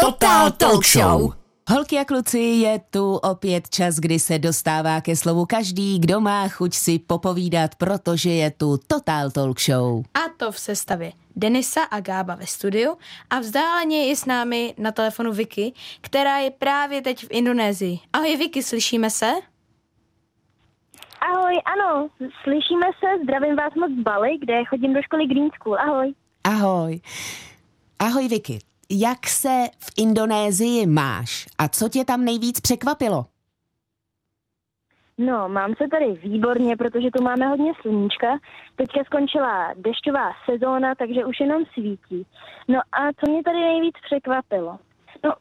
Total Talk Show. Holky a kluci, je tu opět čas, kdy se dostává ke slovu každý, kdo má chuť si popovídat, protože je tu Total Talk Show. A to v sestavě Denisa a Gába ve studiu a vzdáleně je s námi na telefonu Vicky, která je právě teď v Indonésii. Ahoj Vicky, slyšíme se? Ahoj, ano, slyšíme se, zdravím vás moc z Bali, kde chodím do školy Green School, ahoj. Ahoj. Ahoj Vicky, jak se v Indonésii máš a co tě tam nejvíc překvapilo? No, mám se tady výborně, protože tu máme hodně sluníčka. Teďka skončila dešťová sezóna, takže už jenom svítí. No a co mě tady nejvíc překvapilo? No,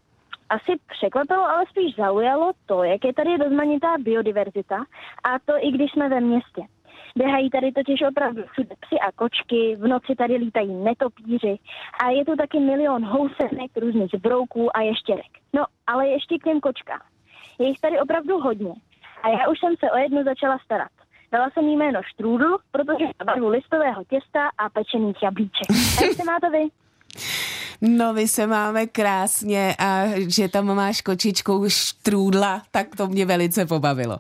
asi překvapilo, ale spíš zaujalo to, jak je tady rozmanitá biodiverzita a to i když jsme ve městě. Běhají tady totiž opravdu všude psy a kočky, v noci tady lítají netopíři a je tu taky milion housenek, různých brouků a ještěrek. No, ale ještě k těm kočkám. Je jich tady opravdu hodně a já už jsem se o jednu začala starat. Dala jsem jí jméno Štrůdl, protože má barvu listového těsta a pečených jablíček. A jak se máte vy? No, my se máme krásně a že tam máš kočičku štrůdla, tak to mě velice pobavilo.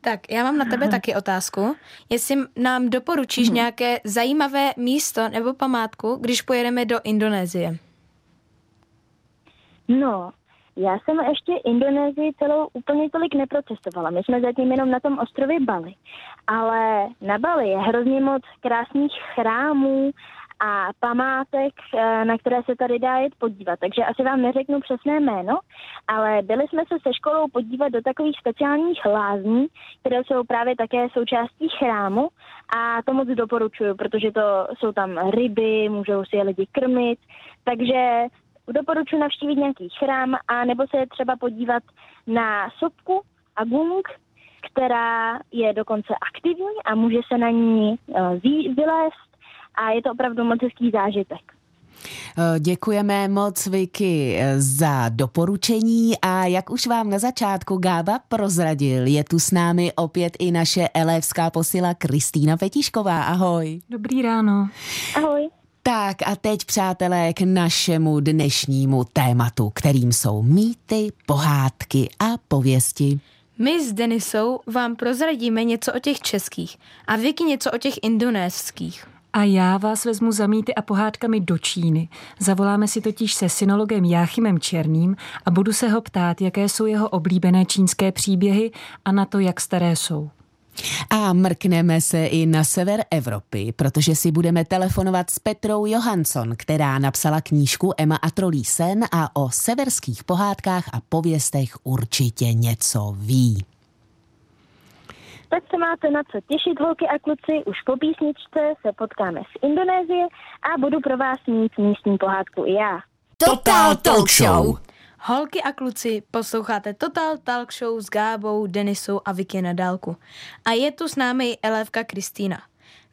Tak, já mám na tebe taky otázku. Jestli nám doporučíš hmm. nějaké zajímavé místo nebo památku, když pojedeme do Indonésie? No, já jsem ještě Indonésii celou úplně tolik neprocestovala. My jsme zatím jenom na tom ostrově Bali. Ale na Bali je hrozně moc krásných chrámů a památek, eh, na které se tady dá jet podívat. Takže asi vám neřeknu přesné jméno, ale byli jsme se se školou podívat do takových speciálních lázní, které jsou právě také součástí chrámu. A to moc doporučuju, protože to jsou tam ryby, můžou si je lidi krmit, takže doporučuji navštívit nějaký chrám a nebo se třeba podívat na sopku a gung, která je dokonce aktivní a může se na ní uh, vylézt a je to opravdu moc hezký zážitek. Eh, děkujeme moc, Vicky, eh, za doporučení a jak už vám na začátku Gába prozradil, je tu s námi opět i naše elevská posila Kristýna Petišková. Ahoj. Dobrý ráno. Ahoj. Tak a teď, přátelé, k našemu dnešnímu tématu, kterým jsou mýty, pohádky a pověsti. My s Denisou vám prozradíme něco o těch českých a Vicky něco o těch indonéských. A já vás vezmu za mýty a pohádkami do Číny. Zavoláme si totiž se synologem Jáchymem Černým a budu se ho ptát, jaké jsou jeho oblíbené čínské příběhy a na to, jak staré jsou. A mrkneme se i na sever Evropy, protože si budeme telefonovat s Petrou Johansson, která napsala knížku Emma a trolí sen a o severských pohádkách a pověstech určitě něco ví. Tak se máte na co těšit, holky a kluci. Už po písničce se potkáme z Indonésie a budu pro vás mít místní pohádku i já. Total Talk Show. Holky a kluci, posloucháte Total Talk Show s Gábou, Denisou a Vicky na dálku. A je tu s námi i Elevka Kristýna.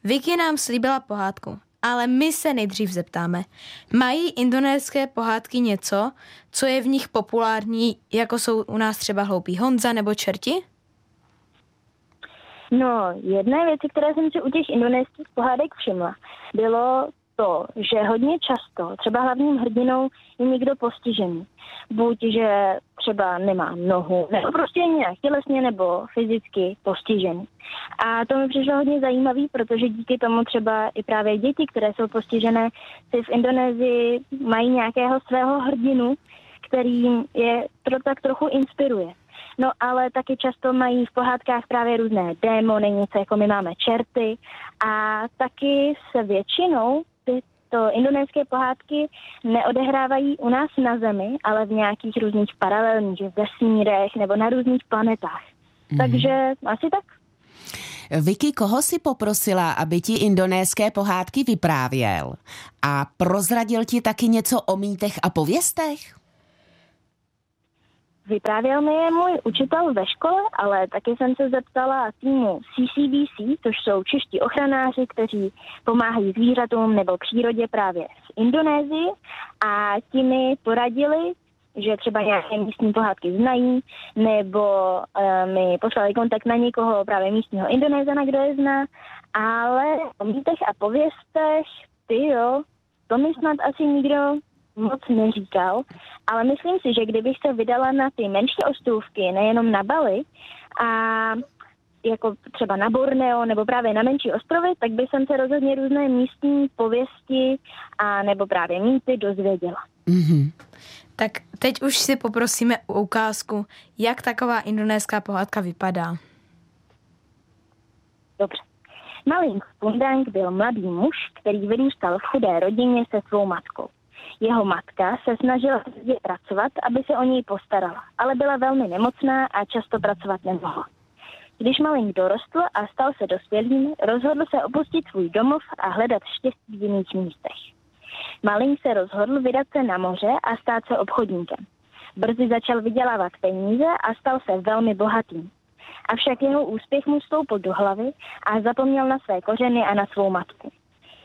Vicky nám slíbila pohádku, ale my se nejdřív zeptáme. Mají indonéské pohádky něco, co je v nich populární, jako jsou u nás třeba Hloupý Honza nebo Čerti? No, jedné věci, které jsem si u těch indonéských pohádek všimla, bylo to, že hodně často třeba hlavním hrdinou je někdo postižený. Buď, že třeba nemá nohu, nebo prostě nějak tělesně nebo fyzicky postižený. A to mi přišlo hodně zajímavý, protože díky tomu třeba i právě děti, které jsou postižené, si v Indonésii mají nějakého svého hrdinu, který je to tak trochu inspiruje. No ale taky často mají v pohádkách právě různé démony, něco jako my máme čerty a taky se většinou tyto indonéské pohádky neodehrávají u nás na Zemi, ale v nějakých různých paralelních vesmírech nebo na různých planetách. Mm. Takže asi tak. Vicky, koho si poprosila, aby ti indonéské pohádky vyprávěl? A prozradil ti taky něco o mýtech a pověstech? Vyprávěl mi je můj učitel ve škole, ale taky jsem se zeptala týmu CCBC, což jsou čeští ochranáři, kteří pomáhají zvířatům nebo přírodě právě v Indonésii. A ti mi poradili, že třeba nějaké místní pohádky znají, nebo uh, mi poslali kontakt na někoho právě místního Indonézana, kdo je zná, ale o mýtech a pověstech, ty jo, to mi snad asi nikdo moc neříkal, ale myslím si, že kdybych se vydala na ty menší ostrůvky, nejenom na Bali, a jako třeba na Borneo nebo právě na menší ostrovy, tak by jsem se rozhodně různé místní pověsti a nebo právě mýty dozvěděla. Mm-hmm. Tak teď už si poprosíme o ukázku, jak taková indonéská pohádka vypadá. Dobře. Malý Pundang byl mladý muž, který vyrůstal v chudé rodině se svou matkou. Jeho matka se snažila pracovat, aby se o něj postarala, ale byla velmi nemocná a často pracovat nemohla. Když Malink dorostl a stal se dospělým, rozhodl se opustit svůj domov a hledat štěstí v jiných místech. Malink se rozhodl vydat se na moře a stát se obchodníkem. Brzy začal vydělávat peníze a stal se velmi bohatým. Avšak jeho úspěch mu stoupil do hlavy a zapomněl na své kořeny a na svou matku.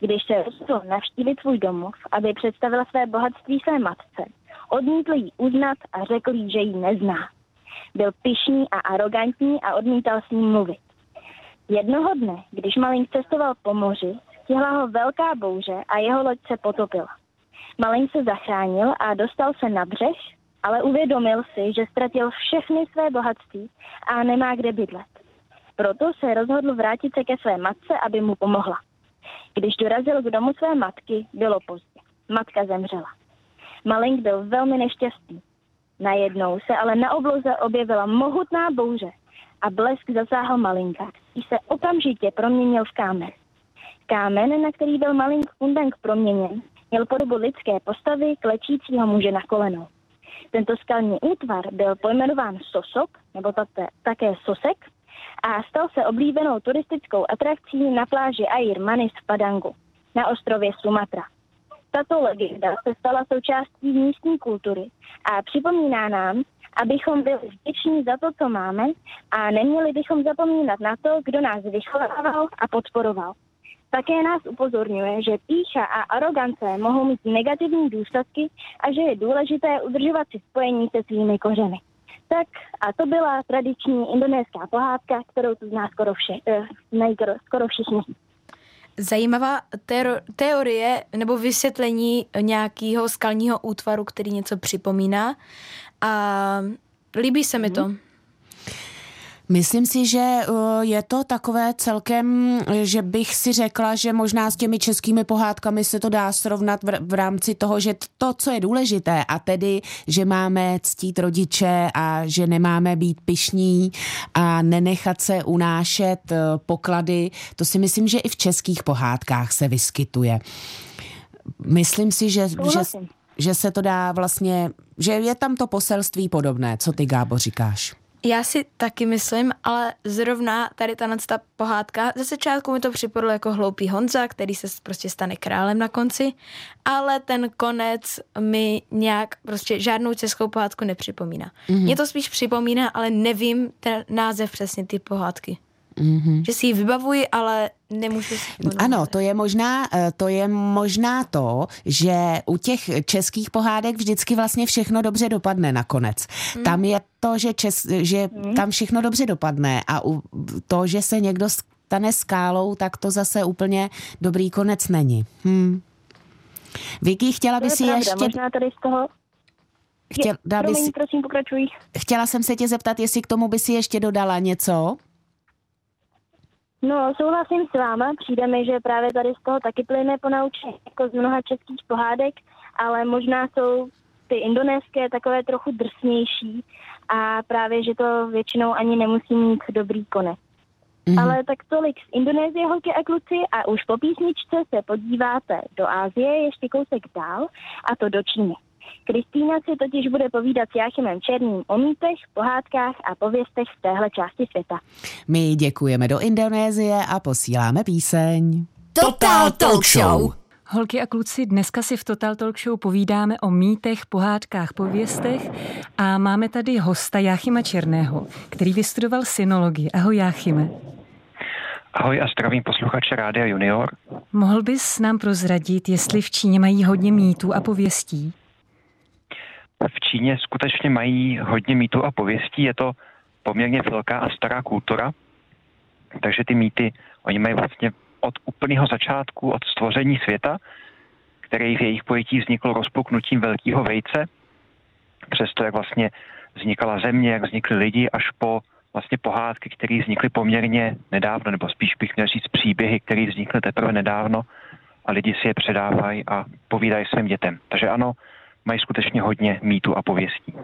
Když se rozhodl navštívit svůj domov, aby představila své bohatství své matce, odmítl jí uznat a řekl jí, že ji nezná. Byl pišný a arrogantní a odmítal s ním mluvit. Jednoho dne, když Malink cestoval po moři, stihla ho velká bouře a jeho loď se potopila. Malink se zachránil a dostal se na břeh, ale uvědomil si, že ztratil všechny své bohatství a nemá kde bydlet. Proto se rozhodl vrátit se ke své matce, aby mu pomohla. Když dorazil k domu své matky, bylo pozdě. Matka zemřela. Malink byl velmi nešťastný. Najednou se ale na obloze objevila mohutná bouře a blesk zasáhl malinka, který se okamžitě proměnil v kámen. Kámen, na který byl malink Kundang proměněn, měl podobu lidské postavy klečícího muže na kolenou. Tento skalní útvar byl pojmenován Sosok, nebo tate, také Sosek, a stal se oblíbenou turistickou atrakcí na pláži Air Manis v Padangu, na ostrově Sumatra. Tato legenda se stala součástí místní kultury a připomíná nám, abychom byli vděční za to, co máme a neměli bychom zapomínat na to, kdo nás vychovával a podporoval. Také nás upozorňuje, že pícha a arogance mohou mít negativní důsledky a že je důležité udržovat si spojení se svými kořeny. Tak a to byla tradiční indonéská pohádka, kterou tu zná skoro, vše, eh, skoro všichni zajímavá teorie nebo vysvětlení nějakého skalního útvaru, který něco připomíná a líbí se mi to. Mhm. Myslím si, že eh, je to takové celkem, že bych si řekla, že možná s těmi českými pohádkami se to dá srovnat v rámci toho, že to, co je důležité, a tedy, že máme ctít rodiče a že nemáme být pišní a nenechat se unášet eh, poklady, to si myslím, že i v českých pohádkách se vyskytuje. Myslím si, že, že, že se to dá vlastně, že je tam to poselství podobné. Co ty, Gábo, říkáš? Já si taky myslím, ale zrovna tady ta ta pohádka, ze začátku mi to připadlo jako hloupý Honza, který se prostě stane králem na konci, ale ten konec mi nějak prostě žádnou českou pohádku nepřipomíná. Mm-hmm. Mě to spíš připomíná, ale nevím ten název přesně ty pohádky. Mm-hmm. Že si ji vybavuji, ale nemůžu si Ano, to je možná, eh, to je možná to, že u těch českých pohádek vždycky vlastně všechno dobře dopadne nakonec. Mm. Tam je to, že, čes, že mm. tam všechno dobře dopadne a u to, že se někdo stane skálou, tak to zase úplně dobrý konec není. Hm. Vicky, chtěla by si ještě... Možná tady z toho Chtěla, je, promiň, si... prosím, pokračuj. Chtěla jsem se tě zeptat, jestli k tomu by si ještě dodala něco? No, souhlasím s váma. Přijde mi, že právě tady z toho taky plyne po naučení, jako z mnoha českých pohádek, ale možná jsou ty indonéské takové trochu drsnější a právě, že to většinou ani nemusí mít dobrý konec. Mm-hmm. Ale tak tolik z Indonésie, holky a kluci, a už po písničce se podíváte do Ázie, ještě kousek dál, a to do Číny. Kristýna si totiž bude povídat s Jáchymem Černým o mýtech, pohádkách a pověstech v téhle části světa. My děkujeme do Indonésie a posíláme píseň. Total Talk Show! Holky a kluci, dneska si v Total Talk Show povídáme o mýtech, pohádkách, pověstech a máme tady hosta Jáchyma Černého, který vystudoval synologii. Ahoj Jáchyme. Ahoj a zdravím posluchače Rádia Junior. Mohl bys nám prozradit, jestli v Číně mají hodně mýtů a pověstí? V Číně skutečně mají hodně mýtů a pověstí. Je to poměrně velká a stará kultura, takže ty mýty, oni mají vlastně od úplného začátku, od stvoření světa, který v jejich pojetí vznikl rozpuknutím velkého vejce, přesto jak vlastně vznikala země, jak vznikly lidi, až po vlastně pohádky, které vznikly poměrně nedávno, nebo spíš bych měl říct příběhy, které vznikly teprve nedávno a lidi si je předávají a povídají svým dětem. Takže ano, mají skutečně hodně mýtu a pověstí.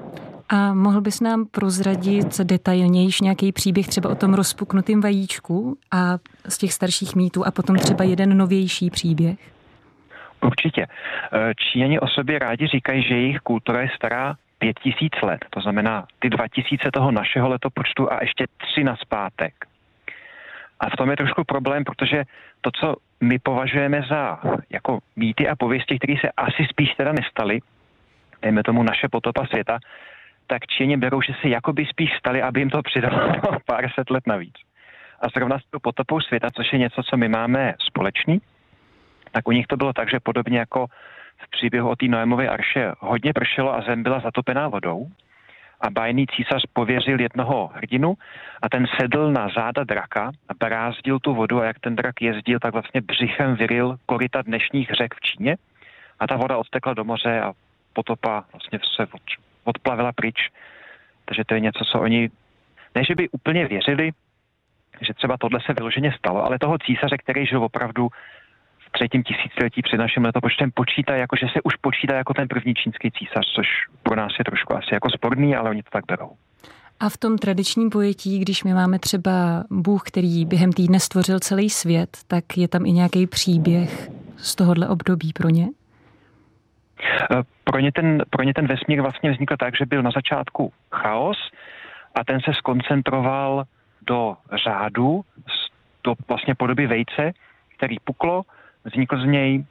A mohl bys nám prozradit detailnější nějaký příběh třeba o tom rozpuknutém vajíčku a z těch starších mýtů a potom třeba jeden novější příběh? Určitě. Eh, Číňani o sobě rádi říkají, že jejich kultura je stará pět tisíc let, to znamená ty dva tisíce toho našeho letopočtu a ještě tři na zpátek. A v tom je trošku problém, protože to, co my považujeme za jako mýty a pověsti, které se asi spíš teda nestaly, dejme tomu naše potopa světa, tak Číně berou, že se jakoby spíš stali, aby jim to přidalo pár set let navíc. A zrovna s tou potopou světa, což je něco, co my máme společný, tak u nich to bylo tak, že podobně jako v příběhu o té Noémové arše hodně pršelo a zem byla zatopená vodou a bajný císař pověřil jednoho hrdinu a ten sedl na záda draka a brázdil tu vodu a jak ten drak jezdil, tak vlastně břichem vyril korita dnešních řek v Číně a ta voda odtekla do moře a potopa vlastně se od, odplavila pryč. Takže to je něco, co oni, ne že by úplně věřili, že třeba tohle se vyloženě stalo, ale toho císaře, který žil opravdu v třetím tisíciletí před naším letopočtem, počítá jako, že se už počítá jako ten první čínský císař, což pro nás je trošku asi jako sporný, ale oni to tak berou. A v tom tradičním pojetí, když my máme třeba Bůh, který během týdne stvořil celý svět, tak je tam i nějaký příběh z tohohle období pro ně? Eh, pro ně, ten, pro ně ten vesmír vlastně vznikl tak, že byl na začátku chaos a ten se skoncentroval do řádu, do vlastně podoby vejce, který puklo, vznikl z něj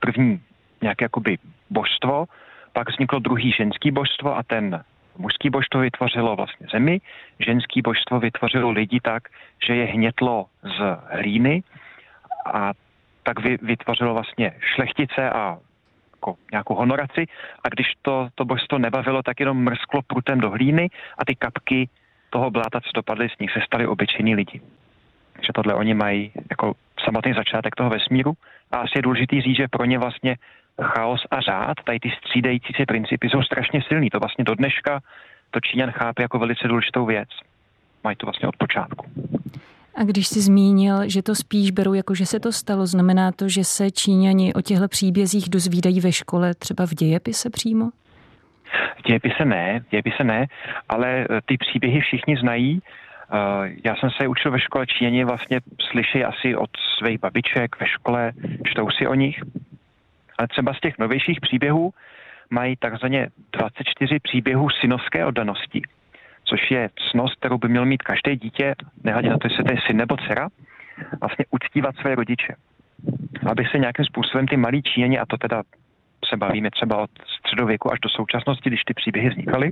první nějaké jakoby božstvo, pak vzniklo druhý ženský božstvo a ten mužský božstvo vytvořilo vlastně zemi, ženský božstvo vytvořilo lidi tak, že je hnětlo z hlíny a tak vytvořilo vlastně šlechtice a jako nějakou honoraci a když to, to božstvo nebavilo, tak jenom mrsklo prutem do hlíny a ty kapky toho bláta, co dopadly z nich, se staly obyčejní lidi. Takže tohle oni mají jako samotný začátek toho vesmíru a asi je důležitý říct, že pro ně vlastně chaos a řád, tady ty střídající se principy jsou strašně silný. To vlastně do dneška to Číňan chápe jako velice důležitou věc. Mají to vlastně od počátku. A když jsi zmínil, že to spíš berou jako, že se to stalo, znamená to, že se Číňani o těchto příbězích dozvídají ve škole, třeba v dějepise přímo? V dějepise ne, v dějepise ne, ale eh, ty příběhy všichni znají. Eh, já jsem se učil ve škole Číňani, vlastně slyší asi od svých babiček ve škole, čtou si o nich. Ale třeba z těch novějších příběhů mají takzvaně 24 příběhů synovské oddanosti což je cnost, kterou by měl mít každé dítě, nehledě na to, jestli to je syn nebo dcera, vlastně uctívat své rodiče. Aby se nějakým způsobem ty malí Číňani, a to teda se bavíme třeba od středověku až do současnosti, když ty příběhy vznikaly,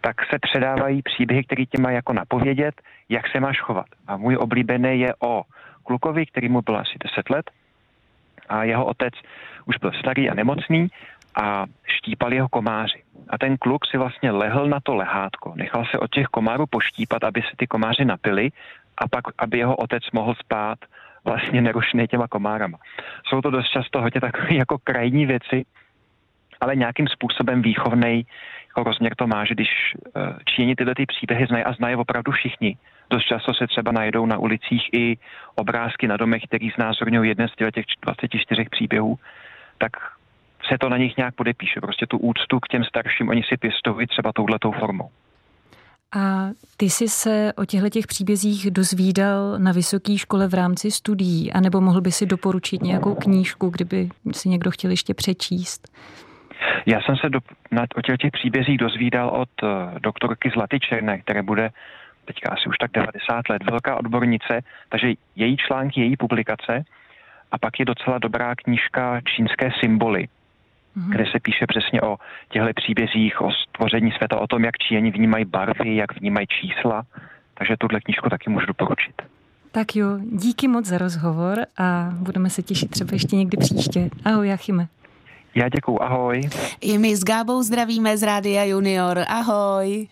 tak se předávají příběhy, které tě mají jako napovědět, jak se máš chovat. A můj oblíbený je o klukovi, který mu byl asi 10 let a jeho otec už byl starý a nemocný a štípali jeho komáři. A ten kluk si vlastně lehl na to lehátko, nechal se od těch komárů poštípat, aby se ty komáři napili a pak, aby jeho otec mohl spát vlastně nerušený těma komárama. Jsou to dost často hodně takové jako krajní věci, ale nějakým způsobem výchovnej jako rozměr to má, že když uh, Číni tyhle ty příběhy znají a znají opravdu všichni, dost často se třeba najdou na ulicích i obrázky na domech, který znázorňují jeden z těch 24 příběhů, tak se to na nich nějak podepíše. Prostě tu úctu k těm starším oni si pěstují třeba touhletou formou. A ty jsi se o těchto těch příbězích dozvídal na vysoké škole v rámci studií, anebo mohl by si doporučit nějakou knížku, kdyby si někdo chtěl ještě přečíst? Já jsem se do, na, o těch, těch příbězích dozvídal od uh, doktorky Zlaty Černé, které bude teďka asi už tak 90 let, velká odbornice, takže její články, její publikace a pak je docela dobrá knížka Čínské symboly, mm-hmm. kde se píše přesně o těchto příbězích, o stvoření světa, o tom, jak Číňani vnímají barvy, jak vnímají čísla. Takže tuhle knížku taky můžu doporučit. Tak jo, díky moc za rozhovor a budeme se těšit třeba ještě někdy příště. Ahoj, Jachime. Já děkuju, ahoj. I my s Gábou zdravíme z Rádia Junior, ahoj.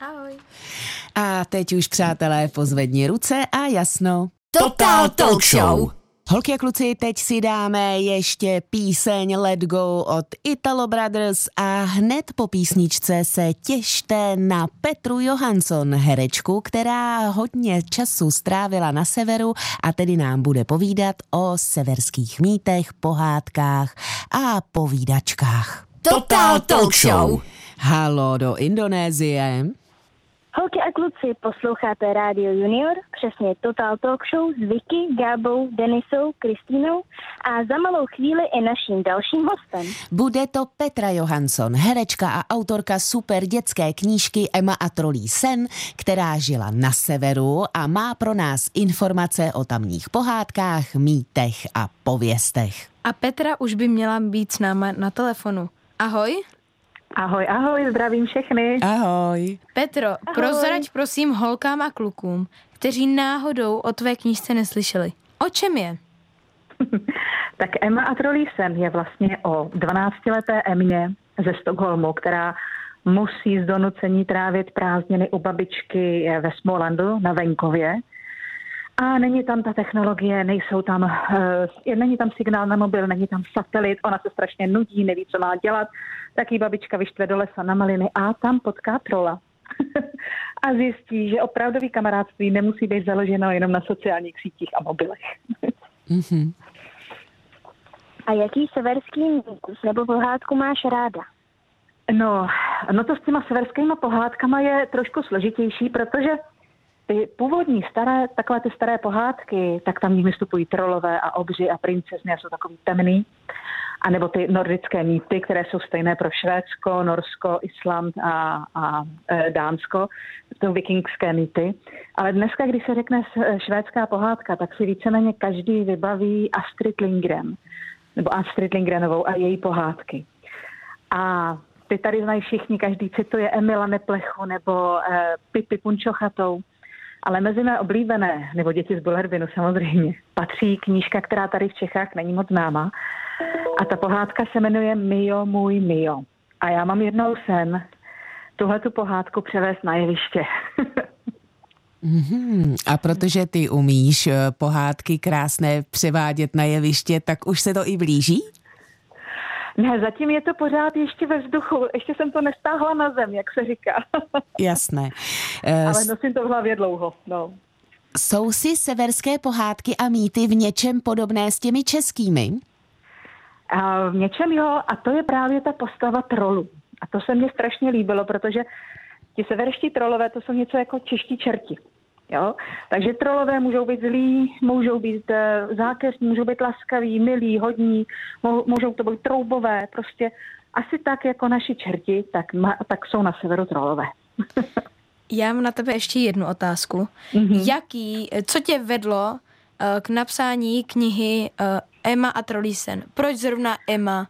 Ahoj. A teď už, přátelé, pozvedni ruce a jasno. Total Talk Show. Holky a kluci, teď si dáme ještě píseň Let Go od Italo Brothers a hned po písničce se těšte na Petru Johansson, herečku, která hodně času strávila na severu a tedy nám bude povídat o severských mýtech, pohádkách a povídačkách. Total Talk Show. Halo do Indonésie. Holky a kluci, posloucháte Rádio Junior, přesně Total Talk Show s Vicky, Gábou, Denisou, Kristýnou a za malou chvíli i naším dalším hostem. Bude to Petra Johansson, herečka a autorka super dětské knížky Emma a trolí sen, která žila na severu a má pro nás informace o tamních pohádkách, mýtech a pověstech. A Petra už by měla být s náma na telefonu. Ahoj. Ahoj, ahoj, zdravím všechny. Ahoj. Petro, ahoj. prozrať prosím holkám a klukům, kteří náhodou o tvé knížce neslyšeli. O čem je? tak Emma a trolí sen je vlastně o 12-leté Emě ze Stockholmu, která musí z donucení trávit prázdniny u babičky ve Smolandu na venkově a není tam ta technologie, nejsou tam, uh, není tam signál na mobil, není tam satelit, ona se strašně nudí, neví, co má dělat, tak jí babička vyštve do lesa na maliny a tam potká trola. a zjistí, že opravdový kamarádství nemusí být založeno jenom na sociálních sítích a mobilech. mm-hmm. A jaký severský mýtus nebo pohádku máš ráda? No, no to s těma severskými pohádkama je trošku složitější, protože ty původní staré, takové ty staré pohádky, tak tam v vystupují trolové a obři a princezny a jsou takový temný. A nebo ty nordické mýty, které jsou stejné pro Švédsko, Norsko, Island a, a e, Dánsko, to vikingské mýty. Ale dneska, když se řekne švédská pohádka, tak si víceméně každý vybaví Astrid Lindgren, nebo Astrid Lindgrenovou a její pohádky. A ty tady znají všichni, každý cituje Emila Neplechu nebo e, Pipi Punčochatou. Ale mezi mé oblíbené, nebo děti z Bullerbinu samozřejmě, patří knížka, která tady v Čechách není moc známá. A ta pohádka se jmenuje Mio, můj Mio. A já mám jednou sen tuhle tu pohádku převést na jeviště. Mm-hmm. A protože ty umíš eh, pohádky krásné převádět na jeviště, tak už se to i blíží? Ne, zatím je to pořád ještě ve vzduchu. Ještě jsem to nestáhla na zem, jak se říká. Jasné. Ale nosím to v hlavě dlouho. No. Jsou si severské pohádky a mýty v něčem podobné s těmi českými? A v něčem jo, a to je právě ta postava trolu. A to se mně strašně líbilo, protože ti severští trolové, to jsou něco jako čeští čerti. Jo? Takže trolové můžou být zlí, můžou být uh, zákeřní, můžou být laskaví, milí, hodní, můžou to být troubové, prostě asi tak jako naši čerti, tak, ma, tak jsou na severu trolové. Já mám na tebe ještě jednu otázku. Mm-hmm. Jaký, co tě vedlo uh, k napsání knihy uh, Emma a Trolísen? Proč zrovna Emma?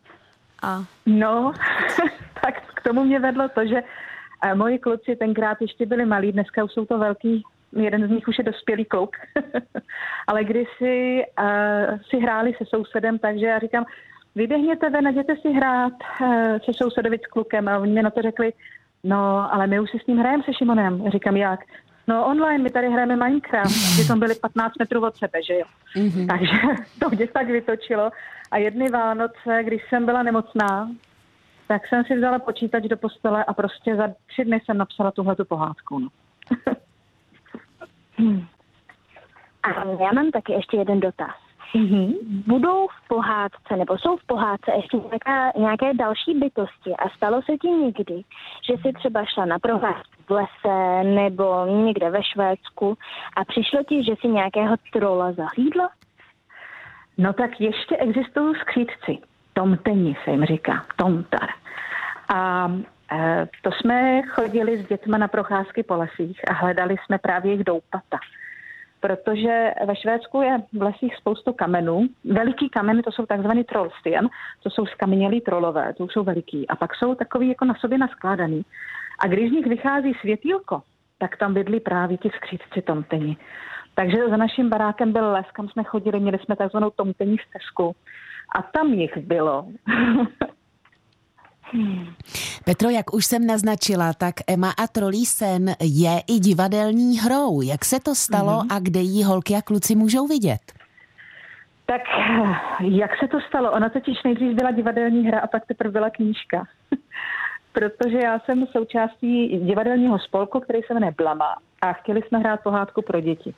A... No, tak k tomu mě vedlo to, že moji kluci tenkrát ještě byli malí, dneska už jsou to velký jeden z nich už je dospělý kluk, ale když si, uh, si hráli se sousedem, takže já říkám, vyběhněte ven, jděte si hrát uh, se sousedovi s klukem a oni mi na to řekli, no, ale my už si s ním hrajeme se Šimonem. Já říkám, jak? No online, my tady hrajeme Minecraft, ty tam byli 15 metrů od sebe, že jo. Mm-hmm. Takže to mě tak vytočilo. A jedny Vánoce, když jsem byla nemocná, tak jsem si vzala počítač do postele a prostě za tři dny jsem napsala tuhle tu pohádku. No. Hmm. A já mám taky ještě jeden dotaz. Mm-hmm. Budou v pohádce, nebo jsou v pohádce ještě nějaká, nějaké další bytosti a stalo se ti někdy, že jsi třeba šla na prohlídku v lese nebo někde ve Švédsku a přišlo ti, že si nějakého trola zahlídla? No tak ještě existují skřídci. Tomteni se jim říká, tomtar. A to jsme chodili s dětmi na procházky po lesích a hledali jsme právě jejich doupata. Protože ve Švédsku je v lesích spoustu kamenů. Veliký kameny, to jsou takzvaný trollstien, to jsou skamenělí trolové, to jsou veliký. A pak jsou takový jako na sobě naskládaný. A když z nich vychází světýlko, tak tam bydlí právě ti skřídci tomteni. Takže za naším barákem byl les, kam jsme chodili, měli jsme takzvanou tomtení stezku. A tam jich bylo. Hmm. Petro, jak už jsem naznačila, tak Emma a trolí sen je i divadelní hrou. Jak se to stalo mm-hmm. a kde jí holky a kluci můžou vidět? Tak jak se to stalo? Ona totiž nejdřív byla divadelní hra a pak teprve byla knížka. Protože já jsem součástí divadelního spolku, který se jmenuje Blama a chtěli jsme hrát pohádku pro děti.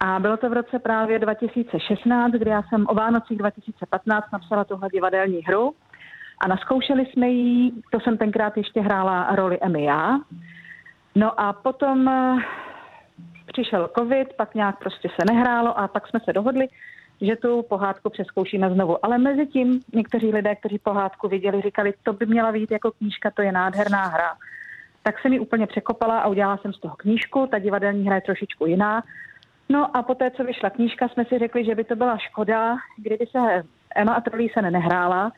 A bylo to v roce právě 2016, kdy já jsem o Vánocích 2015 napsala tuhle divadelní hru a naskoušeli jsme ji, to jsem tenkrát ještě hrála roli Emmy já. No a potom eh, přišel covid, pak nějak prostě se nehrálo a pak jsme se dohodli, že tu pohádku přeskoušíme znovu. Ale mezi tím někteří lidé, kteří pohádku viděli, říkali, to by měla být jako knížka, to je nádherná hra. Tak se mi úplně překopala a udělala jsem z toho knížku. Ta divadelní hra je trošičku jiná. No a poté, co vyšla knížka, jsme si řekli, že by to byla škoda, kdyby se Emma a Trolí se nenehrála,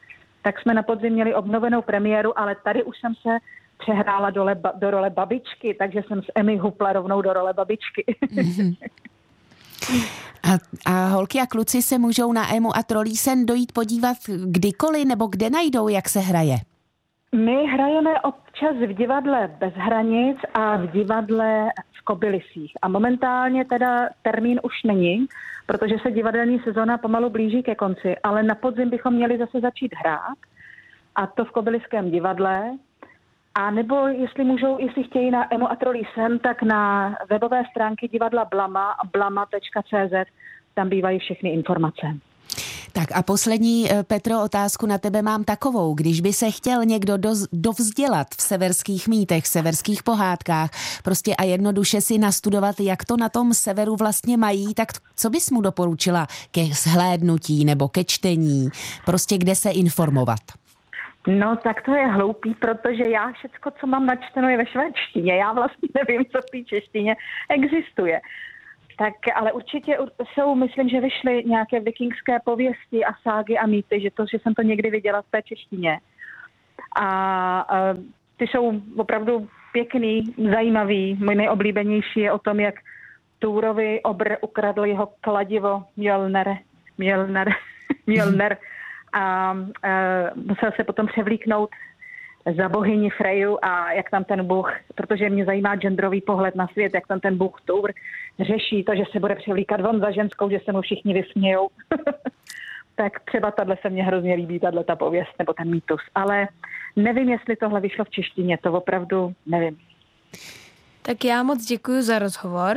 tak jsme na podzim měli obnovenou premiéru, ale tady už jsem se přehrála do, le, do role babičky, takže jsem s Emmy hupla rovnou do role babičky. Mm-hmm. A, a holky a kluci se můžou na Emu a Trolísen dojít podívat kdykoliv nebo kde najdou, jak se hraje? My hrajeme občas v divadle Bez hranic a v divadle v Kobylisích. A momentálně teda termín už není, protože se divadelní sezona pomalu blíží ke konci, ale na podzim bychom měli zase začít hrát. A to v Kobyliském divadle. A nebo jestli můžou, jestli chtějí na Emu a Trolísen, tak na webové stránky divadla Blama, blama.cz, tam bývají všechny informace. Tak a poslední, eh, Petro, otázku na tebe mám takovou. Když by se chtěl někdo do, dovzdělat v severských mýtech, severských pohádkách, prostě a jednoduše si nastudovat, jak to na tom severu vlastně mají, tak co bys mu doporučila ke zhlédnutí nebo ke čtení? Prostě kde se informovat? No, tak to je hloupý, protože já všecko, co mám načteno, je ve švédštině. Já vlastně nevím, co v té češtině existuje. Tak ale určitě jsou, myslím, že vyšly nějaké vikingské pověsti a ságy a mýty, že to, že jsem to někdy viděla v té češtině. A, a ty jsou opravdu pěkný, zajímavý. Můj nejoblíbenější je o tom, jak Túrovi obr ukradl jeho kladivo Mjolner, Mjolner, Mjolner a, a musel se potom převlíknout za bohyni Freju a jak tam ten bůh, protože mě zajímá genderový pohled na svět, jak tam ten bůh Tour řeší to, že se bude převlíkat von za ženskou, že se mu všichni vysmějou. tak třeba tahle se mně hrozně líbí, tahle ta pověst nebo ten mýtus. Ale nevím, jestli tohle vyšlo v češtině, to opravdu nevím. Tak já moc děkuji za rozhovor.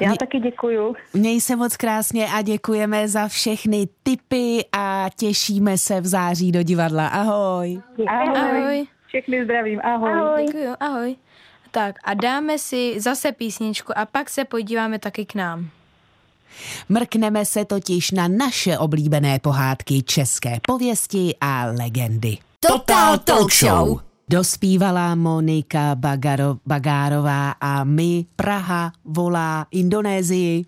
Já Mě, taky děkuju. Měj se moc krásně a děkujeme za všechny tipy a těšíme se v září do divadla. Ahoj. Ahoj. ahoj. Všechny zdravím. Ahoj. ahoj. Děkuju. Ahoj. Tak a dáme si zase písničku a pak se podíváme taky k nám. Mrkneme se totiž na naše oblíbené pohádky české pověsti a legendy. Total Talk Show! Dospívala Monika Bagaro, Bagárová a my Praha volá Indonésii.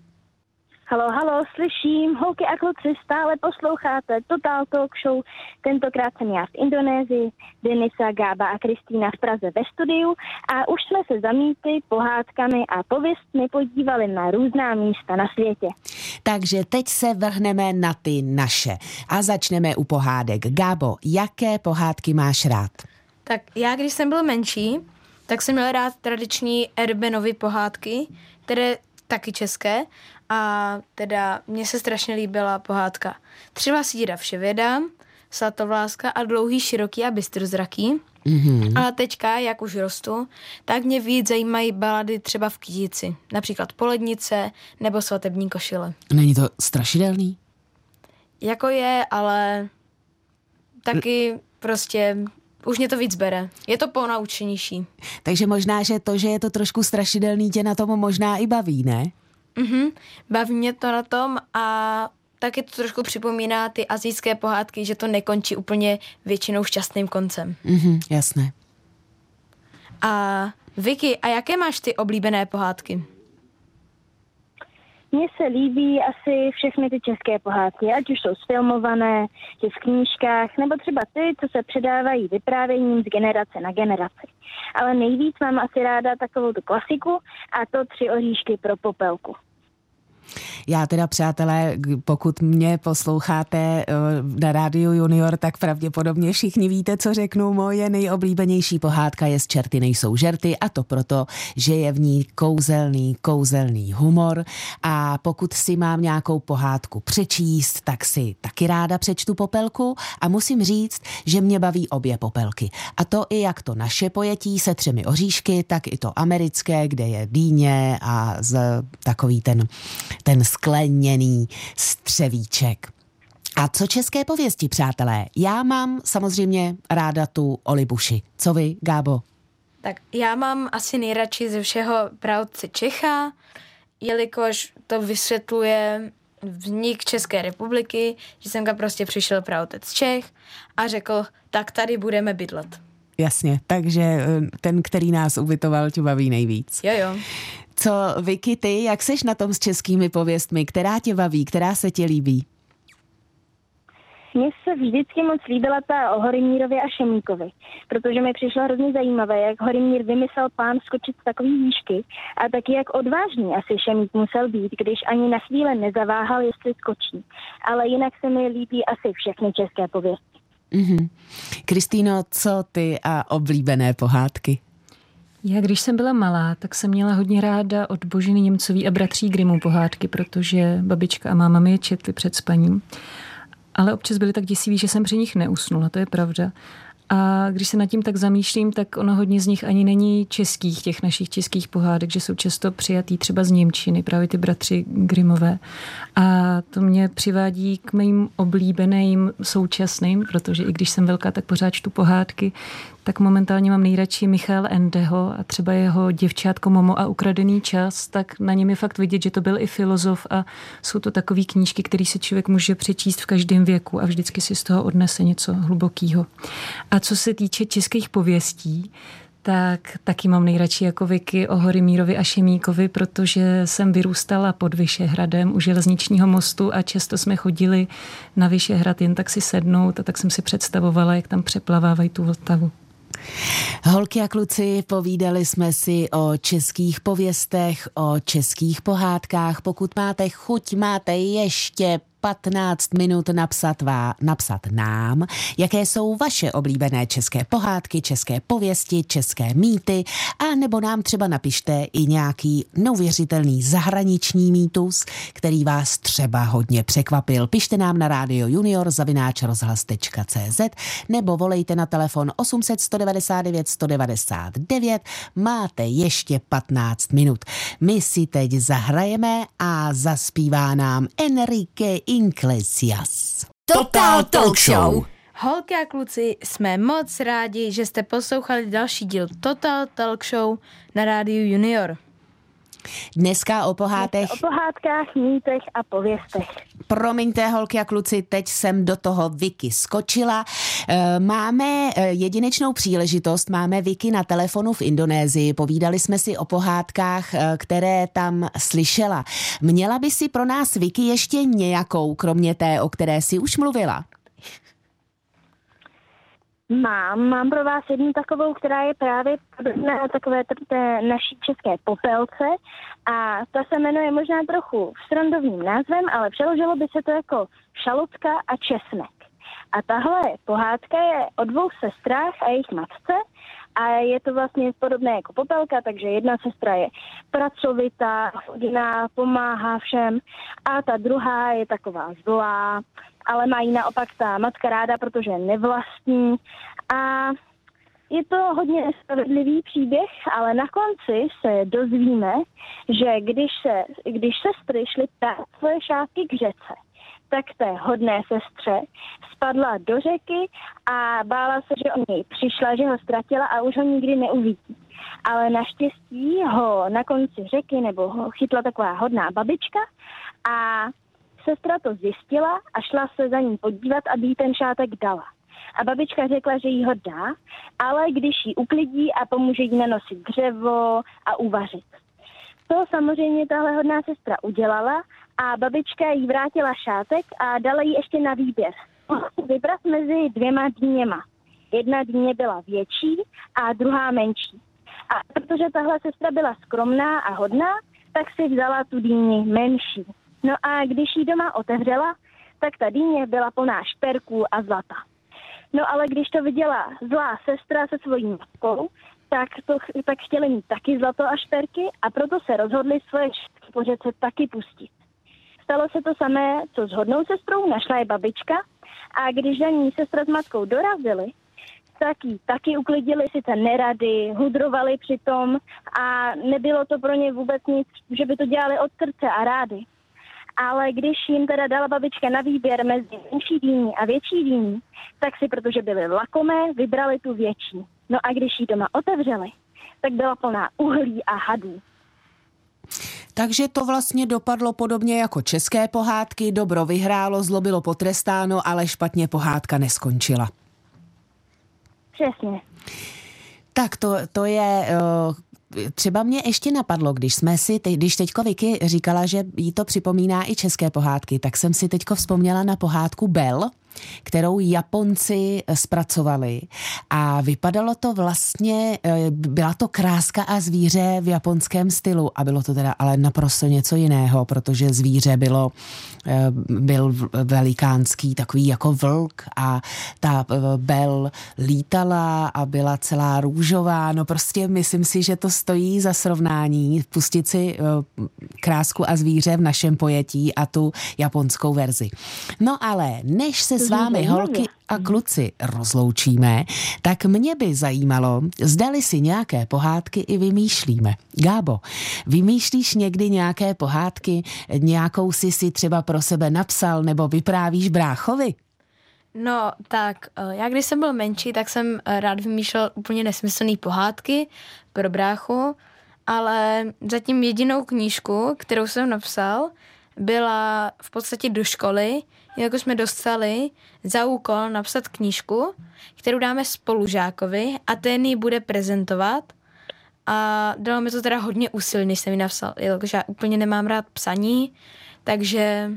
Halo, halo, slyším, holky a kluci, stále posloucháte Total Talk Show. Tentokrát jsem já v Indonésii, Denisa, Gába a Kristýna v Praze ve studiu a už jsme se zamíty pohádkami a pověstmi podívali na různá místa na světě. Takže teď se vrhneme na ty naše a začneme u pohádek. Gábo, jaké pohádky máš rád? Tak já, když jsem byl menší, tak jsem měl rád tradiční Erbenovy pohádky, které taky české a teda mně se strašně líbila pohádka Třeba síra vševěda, Slatovláska a dlouhý, široký a bystrozraký. Mm-hmm. Ale teďka, jak už rostu, tak mě víc zajímají balady třeba v kytici. Například Polednice nebo Svatební košile. Není to strašidelný? Jako je, ale taky prostě už mě to víc bere. Je to ponaučenější. Takže možná, že to, že je to trošku strašidelný, tě na tom možná i baví, ne? Mhm, baví mě to na tom a taky to trošku připomíná ty azijské pohádky, že to nekončí úplně většinou šťastným koncem. Mhm, jasné. A Vicky, a jaké máš ty oblíbené pohádky? Mně se líbí asi všechny ty české pohádky, ať už jsou sfilmované, či v knížkách, nebo třeba ty, co se předávají vyprávěním z generace na generaci. Ale nejvíc mám asi ráda takovou tu klasiku a to tři oříšky pro popelku. Já teda, přátelé, pokud mě posloucháte eh, na rádiu Junior, tak pravděpodobně všichni víte, co řeknu. Moje nejoblíbenější pohádka je z Čerty nejsou žerty a to proto, že je v ní kouzelný, kouzelný humor a pokud si mám nějakou pohádku přečíst, tak si taky ráda přečtu popelku a musím říct, že mě baví obě popelky. A to i jak to naše pojetí se třemi oříšky, tak i to americké, kde je dýně a z takový ten, ten skleněný střevíček. A co české pověsti, přátelé? Já mám samozřejmě ráda tu Olibuši. Co vy, Gábo? Tak já mám asi nejradši ze všeho pravce Čecha, jelikož to vysvětluje vznik České republiky, že semka prostě přišel pravotec Čech a řekl, tak tady budeme bydlet. Jasně, takže eh, ten, který nás ubytoval, tě baví nejvíc. Jo, jo. Co, Vicky, ty, jak seš na tom s českými pověstmi? Která tě baví, která se ti líbí? Mně se vždycky moc líbila ta o Horimírovi a Šemíkovi, protože mi přišlo hrozně zajímavé, jak Horimír vymyslel plán skočit z takový výšky a taky jak odvážný asi Šemík musel být, když ani na chvíli nezaváhal, jestli skočí. Ale jinak se mi líbí asi všechny české pověsti. Mm-hmm. Kristýno, co ty a oblíbené pohádky? Já, když jsem byla malá, tak jsem měla hodně ráda od Božiny Němcový a bratří Grimů pohádky, protože babička a máma mi je četli před spaním. Ale občas byly tak děsivý, že jsem při nich neusnula, to je pravda. A když se nad tím tak zamýšlím, tak ono hodně z nich ani není českých, těch našich českých pohádek, že jsou často přijatý třeba z Němčiny, právě ty bratři Grimové. A to mě přivádí k mým oblíbeným současným, protože i když jsem velká, tak pořád čtu pohádky, tak momentálně mám nejradši Michal Endeho a třeba jeho děvčátko Momo a ukradený čas, tak na něm je fakt vidět, že to byl i filozof a jsou to takové knížky, které si člověk může přečíst v každém věku a vždycky si z toho odnese něco hlubokého. A co se týče českých pověstí, tak taky mám nejradši jako Vicky o Horimírovi a Šemíkovi, protože jsem vyrůstala pod Vyšehradem u železničního mostu a často jsme chodili na Vyšehrad jen tak si sednout a tak jsem si představovala, jak tam přeplavávají tu Vltavu. Holky a kluci, povídali jsme si o českých pověstech, o českých pohádkách. Pokud máte chuť, máte ještě 15 minut napsat, vá, napsat nám, jaké jsou vaše oblíbené české pohádky, české pověsti, české mýty a nebo nám třeba napište i nějaký neuvěřitelný zahraniční mýtus, který vás třeba hodně překvapil. Pište nám na rádio junior zavináč rozhlas.cz nebo volejte na telefon 800 199 199. Máte ještě 15 minut. My si teď zahrajeme a zaspívá nám Enrique Iglesias. Total Talk Show. Holky a kluci, jsme moc rádi, že jste poslouchali další díl Total Talk Show na rádiu Junior. Dneska o pohádech. O pohádkách, mýtech a pověstech. Promiňte, holky a kluci, teď jsem do toho Vicky skočila. Eh, máme eh, jedinečnou příležitost, máme Vicky na telefonu v Indonésii. Povídali jsme si o pohádkách, eh, které tam slyšela. Měla by si pro nás Vicky ještě nějakou, kromě té, o které si už mluvila? Mám, mám pro vás jednu takovou, která je právě podobná takové té naší české popelce a ta se jmenuje možná trochu srandovým názvem, ale přeložilo by se to jako šalutka a česnek. A tahle pohádka je o dvou sestrách a jejich matce a je to vlastně podobné jako popelka, takže jedna sestra je pracovitá, hodina, pomáhá všem a ta druhá je taková zlá, ale mají naopak ta matka ráda, protože je nevlastní a je to hodně nespravedlivý příběh, ale na konci se dozvíme, že když, se, když sestry šly ptát svoje šátky k řece, tak té hodné sestře spadla do řeky a bála se, že o něj přišla, že ho ztratila a už ho nikdy neuvidí. Ale naštěstí ho na konci řeky nebo ho chytla taková hodná babička a sestra to zjistila a šla se za ním podívat, aby jí ten šátek dala. A babička řekla, že jí ho dá, ale když ji uklidí a pomůže jí nanosit dřevo a uvařit. To samozřejmě tahle hodná sestra udělala a babička jí vrátila šátek a dala jí ještě na výběr. Vybrat mezi dvěma dněma. Jedna dně byla větší a druhá menší. A protože tahle sestra byla skromná a hodná, tak si vzala tu dýni menší. No a když ji doma otevřela, tak ta dýně byla plná šperků a zlata. No ale když to viděla zlá sestra se svojí matkou, tak, to, tak chtěli mít taky zlato a šperky a proto se rozhodli svoje po řece taky pustit. Stalo se to samé, co s hodnou sestrou, našla je babička a když za ní sestra s matkou dorazili, tak ji taky uklidili sice nerady, hudrovali přitom a nebylo to pro ně vůbec nic, že by to dělali od srdce a rády. Ale když jim teda dala babička na výběr mezi menší dýní a větší dýní, tak si, protože byly lakomé, vybrali tu větší. No a když ji doma otevřeli, tak byla plná uhlí a hadů. Takže to vlastně dopadlo podobně jako české pohádky. Dobro vyhrálo, zlo bylo potrestáno, ale špatně pohádka neskončila. Přesně. Tak to, to je uh, třeba mě ještě napadlo, když jsme si, te, když teďko Vicky říkala, že jí to připomíná i české pohádky, tak jsem si teďko vzpomněla na pohádku Bell, kterou Japonci zpracovali. A vypadalo to vlastně, eh, byla to kráska a zvíře v japonském stylu a bylo to teda ale naprosto něco jiného, protože zvíře bylo, eh, byl velikánský takový jako vlk a ta eh, bel lítala a byla celá růžová. No prostě myslím si, že to stojí za srovnání pustit si krásku a zvíře v našem pojetí a tu japonskou verzi. No ale než se s vámi holky a kluci rozloučíme, tak mě by zajímalo, zdali si nějaké pohádky i vymýšlíme. Gábo, vymýšlíš někdy nějaké pohádky, nějakou si si třeba pro sebe napsal nebo vyprávíš bráchovi? No, tak eh, já když jsem byl menší, tak jsem eh, rád vymýšlel úplně nesmyslné pohádky pro bráchu, ale zatím jedinou knížku, kterou jsem napsal, byla v podstatě do školy, jako jsme dostali za úkol napsat knížku, kterou dáme spolužákovi a ten ji bude prezentovat. A dalo mi to teda hodně úsilí, než jsem ji napsal, jelikož já úplně nemám rád psaní, takže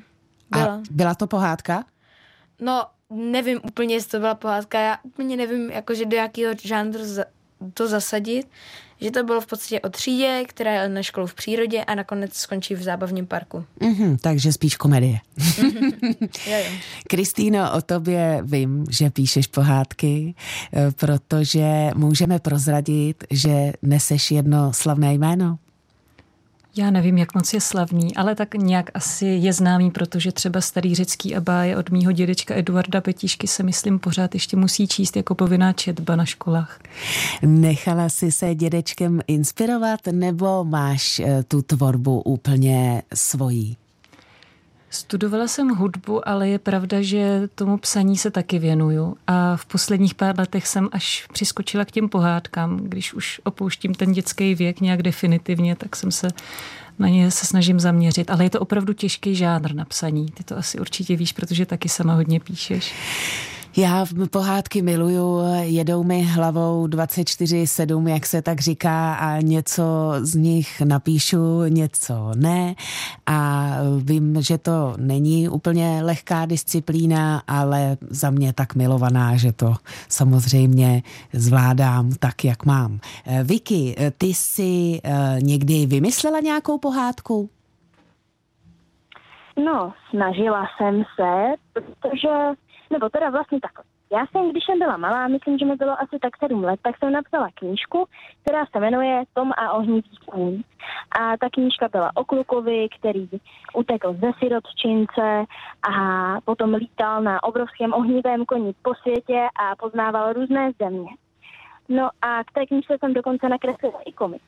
byla. A byla to pohádka? No, nevím úplně, jestli to byla pohádka, já úplně nevím, jakože do jakého žánru to zasadit, že to bylo v podstatě o třídě, která je na školu v přírodě a nakonec skončí v zábavním parku. Mm-hmm, takže spíš komedie. Mm-hmm. Kristýno, o tobě vím, že píšeš pohádky, eh, protože můžeme prozradit, že neseš jedno slavné jméno. Já nevím, jak moc je slavný, ale tak nějak asi je známý, protože třeba starý řecký abáje od mýho dědečka Eduarda Petíšky se myslím pořád ještě musí číst jako povinná četba na školách. Nechala jsi se dědečkem inspirovat nebo máš eh, tu tvorbu úplně svojí? Studovala jsem hudbu, ale je pravda, že tomu psaní se taky věnuju. A v posledních pár letech jsem až přiskočila k těm pohádkám. Když už opouštím ten dětský věk nějak definitivně, tak jsem se na ně se snažím zaměřit. Ale je to opravdu těžký žánr na psaní. Ty to asi určitě víš, protože taky sama hodně píšeš. Já pohádky miluju, jedou mi hlavou 24-7, jak se tak říká, a něco z nich napíšu, něco ne. A vím, že to není úplně lehká disciplína, ale za mě tak milovaná, že to samozřejmě zvládám tak, jak mám. Vicky, ty jsi eh, někdy vymyslela nějakou pohádku? No, snažila jsem se, protože nebo teda vlastně takhle. Já jsem, když jsem byla malá, myslím, že mi bylo asi tak sedm let, tak jsem napsala knížku, která se jmenuje Tom a ohnivý kůň. A ta knížka byla o klukovi, který utekl ze sirotčince a potom lítal na obrovském ohnivém koni po světě a poznával různé země. No a k té knížce jsem dokonce nakreslila i komik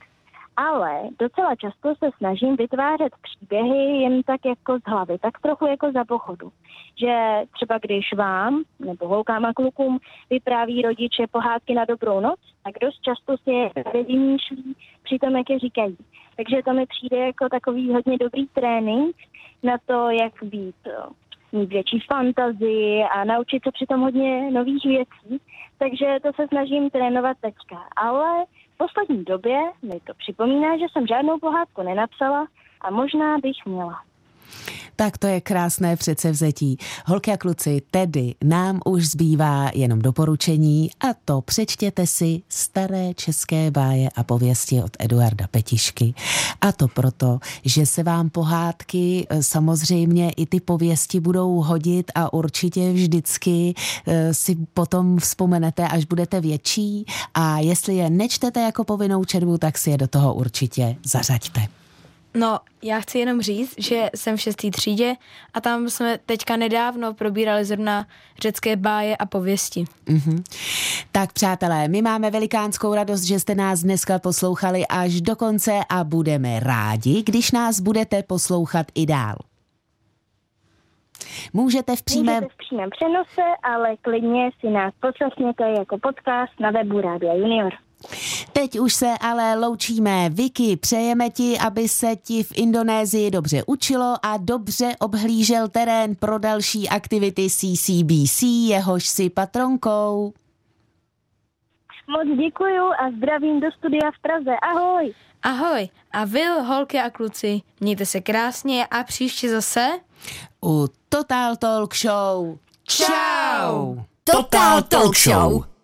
ale docela často se snažím vytvářet příběhy jen tak jako z hlavy, tak trochu jako za pochodu. Že třeba když vám, nebo holkám a klukům, vypráví rodiče pohádky na dobrou noc, tak dost často si je vymýšlí při tom, jak je říkají. Takže to mi přijde jako takový hodně dobrý trénink na to, jak být mít větší fantazii a naučit se přitom hodně nových věcí. Takže to se snažím trénovat teďka. Ale poslední době mi to připomíná, že jsem žádnou pohádku nenapsala a možná bych měla. Tak to je krásné předsevzetí. Holky a kluci, tedy nám už zbývá jenom doporučení a to přečtěte si staré české báje a pověsti od Eduarda Petišky. A to proto, že se vám pohádky eh, samozřejmě i ty pověsti budou hodit a určitě vždycky eh, si potom vzpomenete, až budete větší a jestli je nečtete jako povinnou četbu, tak si je do toho určitě zařaďte. No, já chci jenom říct, že jsem v šestý třídě a tam jsme teďka nedávno probírali zrovna řecké báje a pověsti. Mm-hmm. Tak přátelé, my máme velikánskou radost, že jste nás dneska poslouchali až do konce a budeme rádi, když nás budete poslouchat i dál. Můžete v přímém... Můžete v přímém přenose, ale klidně si nás poslechněte jako podcast na webu Rádia Junior. Teď už se ale loučíme. Vicky, přejeme ti, aby se ti v Indonésii dobře učilo a dobře obhlížel terén pro další aktivity CCBC, jehož si patronkou. Moc děkuju a zdravím do studia v Praze. Ahoj! Ahoj a vy, holky a kluci, mějte se krásně a příště zase u Total Talk Show. Ciao! Total Talk Show!